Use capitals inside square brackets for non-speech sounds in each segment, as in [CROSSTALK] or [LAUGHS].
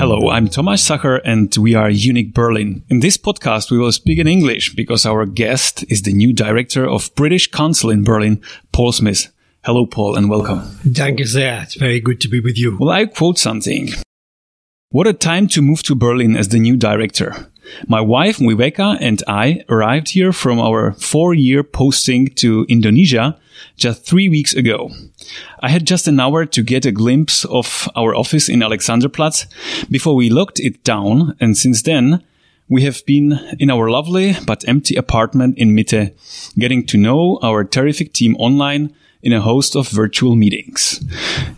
Hello, I'm Thomas Sacher and we are EUNIC Berlin. In this podcast, we will speak in English because our guest is the new director of British Council in Berlin, Paul Smith. Hello, Paul, and welcome. Danke sehr. It's very good to be with you. Well, I quote something. What a time to move to Berlin as the new director. My wife, Mwiveka, and I arrived here from our four year posting to Indonesia just three weeks ago. I had just an hour to get a glimpse of our office in Alexanderplatz before we locked it down. And since then, we have been in our lovely but empty apartment in Mitte, getting to know our terrific team online in a host of virtual meetings.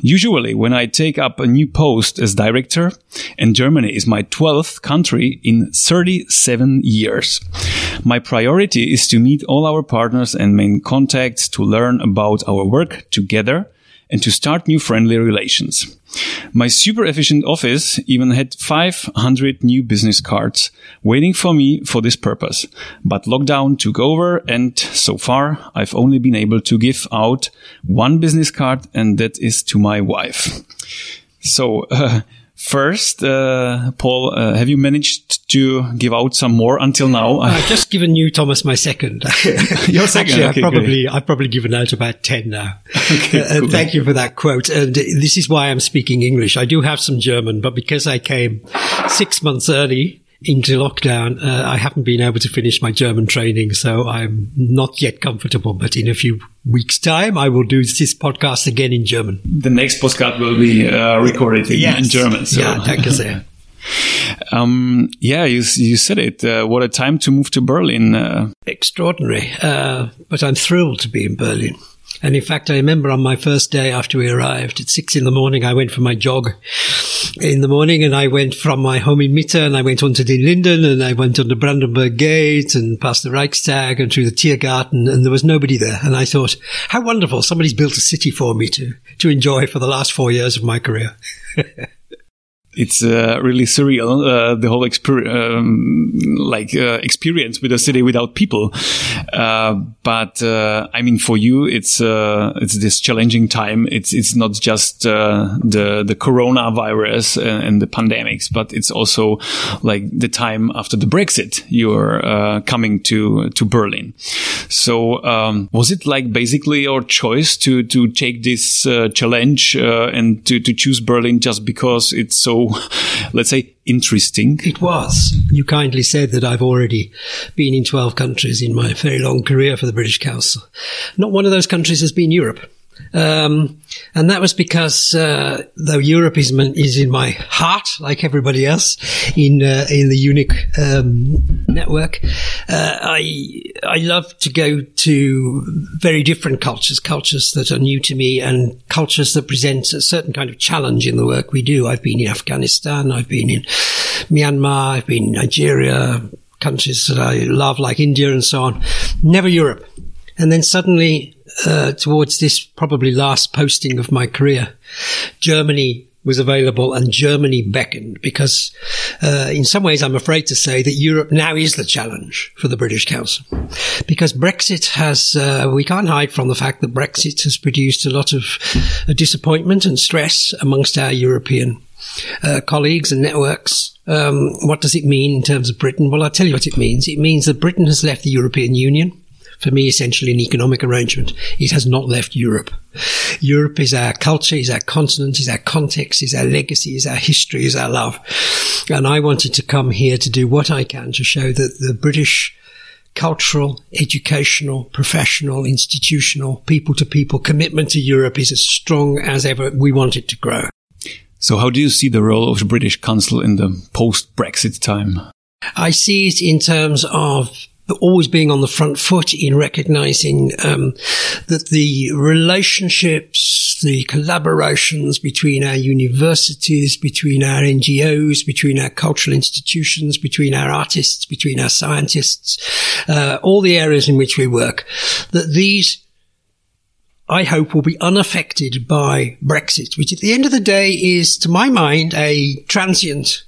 Usually, when I take up a new post as director, and Germany is my 12th country in 37 years, my priority is to meet all our partners and main contacts to learn about our work together and to start new friendly relations. My super efficient office even had 500 new business cards waiting for me for this purpose. But lockdown took over and so far I've only been able to give out one business card and that is to my wife. So, [LAUGHS] uh, First, uh, Paul, uh, have you managed to give out some more until now? [LAUGHS] I've just given you, Thomas, my second. [LAUGHS] Your second? Actually, okay, I've probably, great. I've probably given out about 10 now. Okay, Uh, cool. thank you for that quote. And this is why I'm speaking English. I do have some German, but because I came six months early into lockdown, uh, I haven't been able to finish my German training. So I'm not yet comfortable, but in a few weeks time, I will do this podcast again in German. The next postcard will be uh, recorded in, in German. So. Yeah, danke sehr. [LAUGHS] Um, yeah, you, you said it. Uh, what a time to move to Berlin. Uh, extraordinary. Uh, but I'm thrilled to be in Berlin. And in fact, I remember on my first day after we arrived at six in the morning, I went for my jog in the morning and I went from my home in Mitte and I went onto the Linden and I went on the Brandenburg Gate and past the Reichstag and through the Tiergarten and there was nobody there. And I thought, how wonderful. Somebody's built a city for me to, to enjoy for the last four years of my career. [LAUGHS] it's uh, really surreal uh, the whole exper- um, like uh, experience with a city without people. Uh, but uh, i mean for you it's uh, it's this challenging time. It's it's not just the the coronavirus and, and, the pandemics but it's also like the time after the brexit you're coming to to berlin. So um, was it like basically your choice to to take this challenge and to to choose berlin just because it's so [LAUGHS] let's say, interesting? It was. You kindly said that I've already been in 12 countries in my very long career for the British Council. Not one of those countries has been Europe. Um, and that was because, uh, though Europe is, is in my heart, like everybody else in, uh, in the EUNIC, um, network, uh, I, I love to go to very different cultures, cultures that are new to me and cultures that present a certain kind of challenge in the work we do. I've been in Afghanistan. I've been in Myanmar. I've been in Nigeria, countries that I love like India and so on. Never Europe. And then suddenly, uh, towards this probably last posting of my career, Germany was available and Germany beckoned because, uh, in some ways, I'm afraid to say that Europe now is the challenge for the British Council because Brexit has, uh, we can't hide from the fact that Brexit has produced a lot of uh, disappointment and stress amongst our European uh, colleagues and networks. Um, what does it mean in terms of Britain? Well, I'll tell you what it means. It means that Britain has left the European Union for me, essentially an economic arrangement. It has not left Europe. Europe is our culture, is our continent, is our context, is our legacy, is our history, is our love. And I wanted to come here to do what I can to show that the British cultural, educational, professional, institutional, people to people commitment to Europe is as strong as ever. We want it to grow. So how do you see the role of the British Council in the post-Brexit time? I see it in terms of always being on the front foot in recognizing um, that the relationships, the collaborations between our universities, between our NGOs, between our cultural institutions, between our artists, between our scientists, uh, all the areas in which we work, that these I hope will be unaffected by Brexit, which at the end of the day is, to my mind, a transient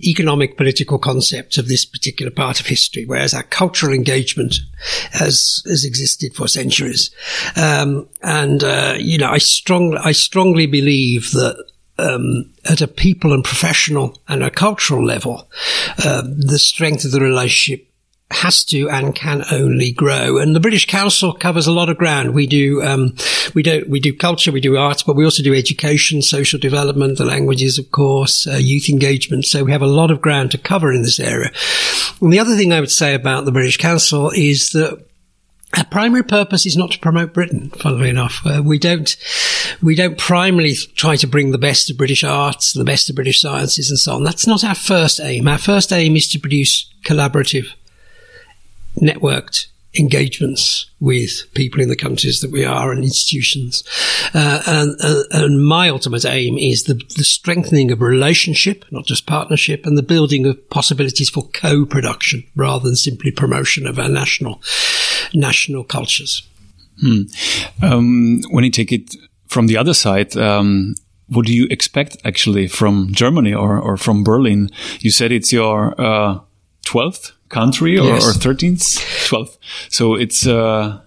economic political concept of this particular part of history, whereas our cultural engagement has has existed for centuries. Um, and uh, you know, I strongly I strongly believe that. Um, at a people and professional and a cultural level, uh, the strength of the relationship has to and can only grow. And the British Council covers a lot of ground. We do, um, we don't, we do culture, we do arts, but we also do education, social development, the languages, of course, uh, youth engagement. So we have a lot of ground to cover in this area. And the other thing I would say about the British Council is that our primary purpose is not to promote Britain, funnily enough. Uh, we don't, we don't primarily try to bring the best of British arts, the best of British sciences and so on. That's not our first aim. Our first aim is to produce collaborative networked engagements with people in the countries that we are and institutions. Uh, and, uh, and, my ultimate aim is the, the, strengthening of relationship, not just partnership, and the building of possibilities for co-production rather than simply promotion of our national, national cultures. Hmm. Um, when you take it from the other side, um, what do you expect actually from Germany or, or from Berlin? You said it's your uh, 12th country or, yes. or 13th, 12th. So it's, uh,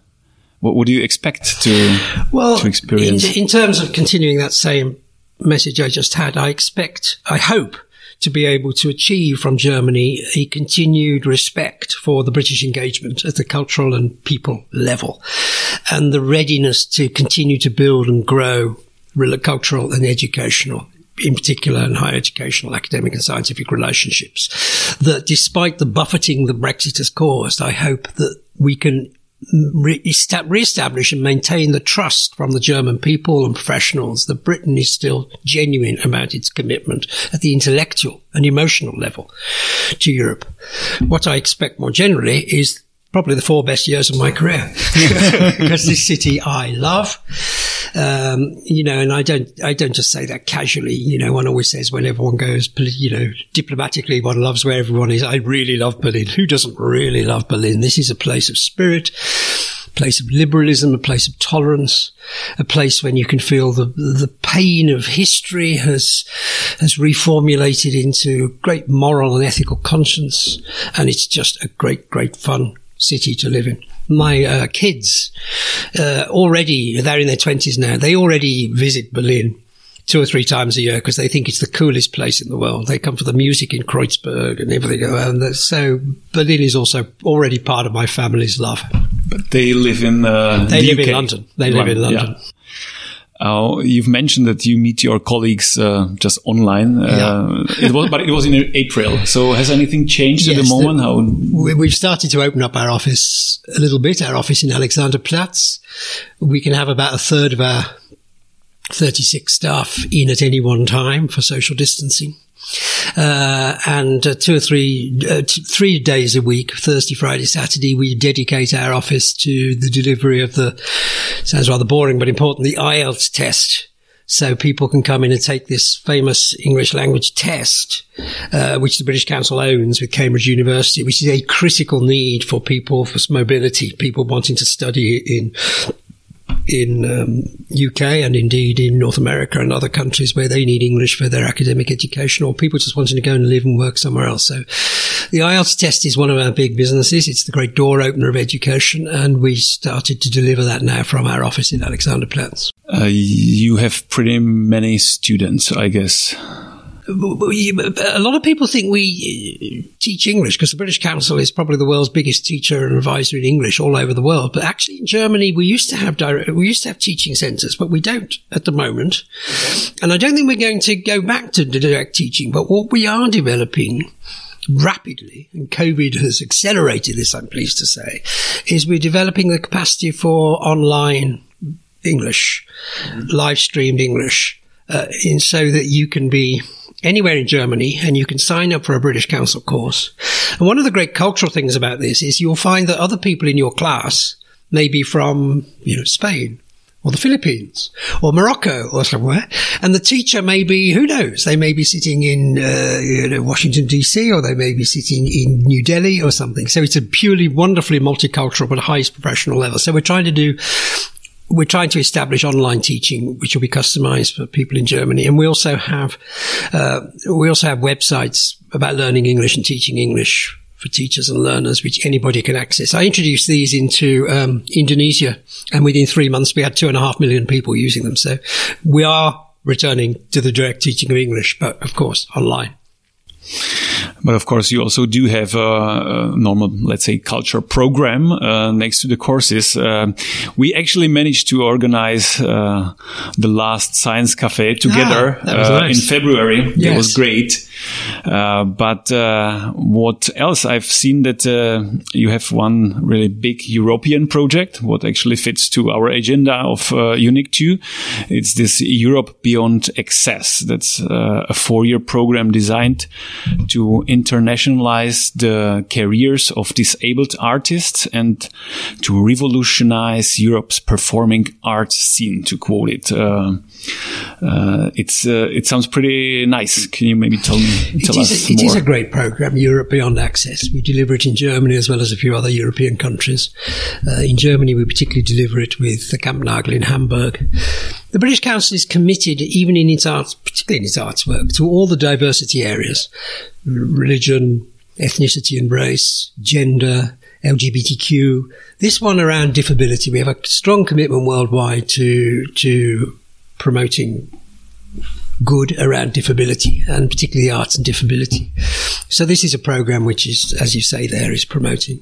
what would you expect to, well, to experience? In, in terms of continuing that same message I just had, I expect, I hope to be able to achieve from Germany a continued respect for the British engagement at the cultural and people level and the readiness to continue to build and grow cultural and educational in particular in higher educational, academic and scientific relationships, that despite the buffeting that Brexit has caused, I hope that we can re-establish and maintain the trust from the German people and professionals that Britain is still genuine about its commitment at the intellectual and emotional level to Europe. What I expect more generally is probably the four best years of my career [LAUGHS] because this city I love. Um, you know, and I don't, I don't just say that casually. You know, one always says when everyone goes, you know, diplomatically, one loves where everyone is. I really love Berlin. Who doesn't really love Berlin? This is a place of spirit, a place of liberalism, a place of tolerance, a place when you can feel the, the pain of history has, has reformulated into great moral and ethical conscience. And it's just a great, great fun city to live in. My uh, kids uh, already, they're in their 20s now, they already visit Berlin two or three times a year because they think it's the coolest place in the world. They come for the music in Kreuzberg and everything. And so Berlin is also already part of my family's love. But they live in uh, they the live UK. in London. They live in London. Yeah. Uh, you've mentioned that you meet your colleagues uh, just online. Uh, yeah. it was, but it was in April. So has anything changed yes, at the moment? The, How we've started to open up our office a little bit. Our office in Alexanderplatz. We can have about a third of our 36 staff in at any one time for social distancing. Uh, and uh, two or three, uh, t- three days a week, Thursday, Friday, Saturday, we dedicate our office to the delivery of the, sounds rather boring, but important, the IELTS test. So people can come in and take this famous English language test, uh, which the British Council owns with Cambridge University, which is a critical need for people for mobility, people wanting to study in in um, UK and indeed in North America and other countries where they need English for their academic education or people just wanting to go and live and work somewhere else. So the IELTS test is one of our big businesses. It's the great door opener of education and we started to deliver that now from our office in Alexanderplatz. Uh, you have pretty many students, I guess a lot of people think we uh, teach English because the British Council is probably the world's biggest teacher and advisor in English all over the world. But actually, in Germany, we used to have direct, we used to have teaching centres, but we don't at the moment. And I don't think we're going to go back to direct teaching. But what we are developing rapidly, and COVID has accelerated this, I'm pleased to say, is we're developing the capacity for online English, mm-hmm. live streamed English, uh, in so that you can be anywhere in Germany and you can sign up for a British Council course. And one of the great cultural things about this is you'll find that other people in your class may be from, you know, Spain or the Philippines or Morocco or somewhere. And the teacher may be, who knows, they may be sitting in uh, you know, Washington DC or they may be sitting in New Delhi or something. So it's a purely wonderfully multicultural but highest professional level. So we're trying to do we're trying to establish online teaching, which will be customized for people in Germany. And we also have, uh, we also have websites about learning English and teaching English for teachers and learners, which anybody can access. I introduced these into um, Indonesia, and within three months, we had two and a half million people using them. So we are returning to the direct teaching of English, but of course, online. But of course, you also do have a, a normal, let's say, culture program uh, next to the courses. Uh, we actually managed to organize uh, the last science cafe together ah, nice. in February. Yes. That was great. Uh, but uh, what else? I've seen that uh, you have one really big European project, what actually fits to our agenda of uh, EUNIC 2. It's this Europe Beyond Access. That's uh, a four-year program designed to internationalize the careers of disabled artists and to revolutionize Europe's performing arts scene, to quote it. Uh, it's it sounds pretty nice. Can you maybe tell me Tell it, is, it is, a great program, Europe Beyond Access. We deliver it in Germany as well as a few other European countries. Uh, in Germany, we particularly deliver it with the Kampnagel in Hamburg. The British Council is committed, even in its arts, particularly in its arts work, to all the diversity areas religion, ethnicity and race, gender, LGBTQ. This one around disability, we have a strong commitment worldwide to to promoting good around disability and particularly the arts and disability. So this is a program which is, as you say there, is promoting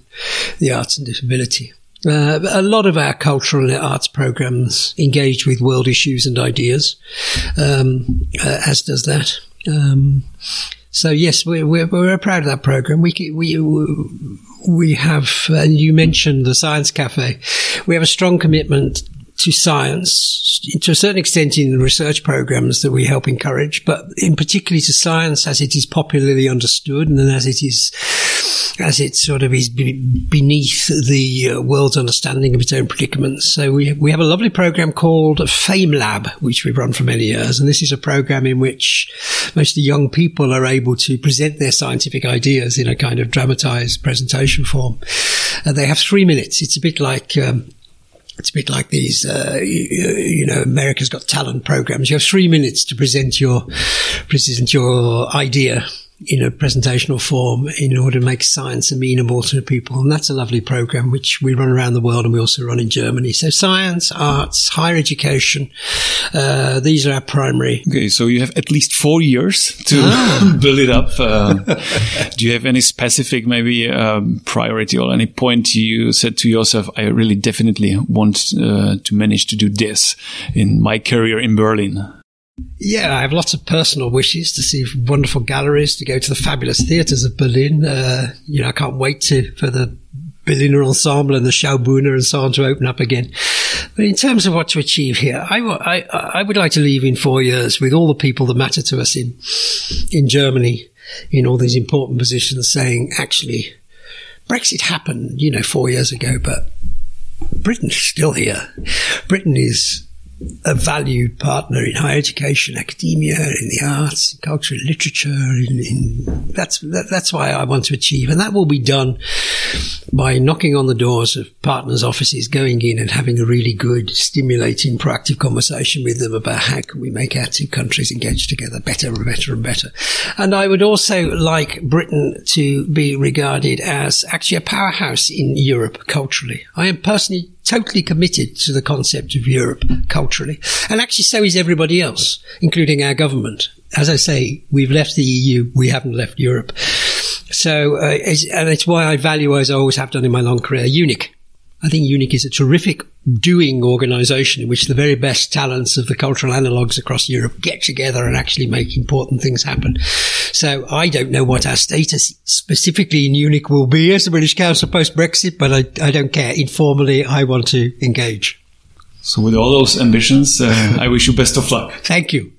the arts and disability. Uh, a lot of our cultural and arts programs engage with world issues and ideas, um, uh, as does that. Um, so yes, we're, we're, we're, proud of that program. We, we, we have, and you mentioned the Science Cafe. We have a strong commitment to science to a certain extent in the research programs that we help encourage, but in particularly to science as it is popularly understood and as it is, as it sort of is beneath the uh, world's understanding of its own predicaments. So we, we have a lovely program called Fame Lab, which we've run for many years. And this is a program in which mostly young people are able to present their scientific ideas in a kind of dramatized presentation form. Uh, they have three minutes. It's a bit like, um, it's a bit like these, uh, you, you, know, America's Got Talent programs. You have three minutes to present your present your idea in a presentational form in order to make science amenable to people. And that's a lovely program which we run around the world and we also run in Germany. So science, arts, higher education, uh, these are our primary. Okay, so you have at least four years to ah. [LAUGHS] build it up. Uh, do you have any specific maybe um, priority or any point you said to yourself, I really definitely want uh, to manage to do this in my career in Berlin? Yeah, I have lots of personal wishes to see wonderful galleries, to go to the fabulous theatres of Berlin. Uh, you know, I can't wait to for the Berliner Ensemble and the Schaubühne and so on to open up again. But in terms of what to achieve here, I, I, I would like to leave in four years with all the people that matter to us in in Germany in all these important positions, saying actually, Brexit happened, you know, four years ago, but Britain's still here. Britain is a valued partner in higher education, academia, in the arts, in culture, in literature. In, in that's that, that's why I want to achieve, and that will be done by knocking on the doors of partners' offices, going in and having a really good, stimulating, proactive conversation with them about how can we make our two countries engage together better and better and better. And I would also like Britain to be regarded as actually a powerhouse in Europe culturally. I am personally totally committed to the concept of Europe culturally. And actually, so is everybody else, including our government. As I say, we've left the EU, we haven't left Europe. So, uh, it's, and it's why I value, as I always have done in my long career, EUNIC. I think EUNIC is a terrific doing organization in which the very best talents of the cultural analogues across Europe get together and actually make important things happen. So I don't know what our status specifically in EUNIC will be as the British Council post Brexit, but I, I, don't care. Informally, I want to engage. So with all those ambitions, uh, [LAUGHS] I wish you best of luck. Thank you.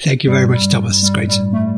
Thank you very much, Thomas. It's great.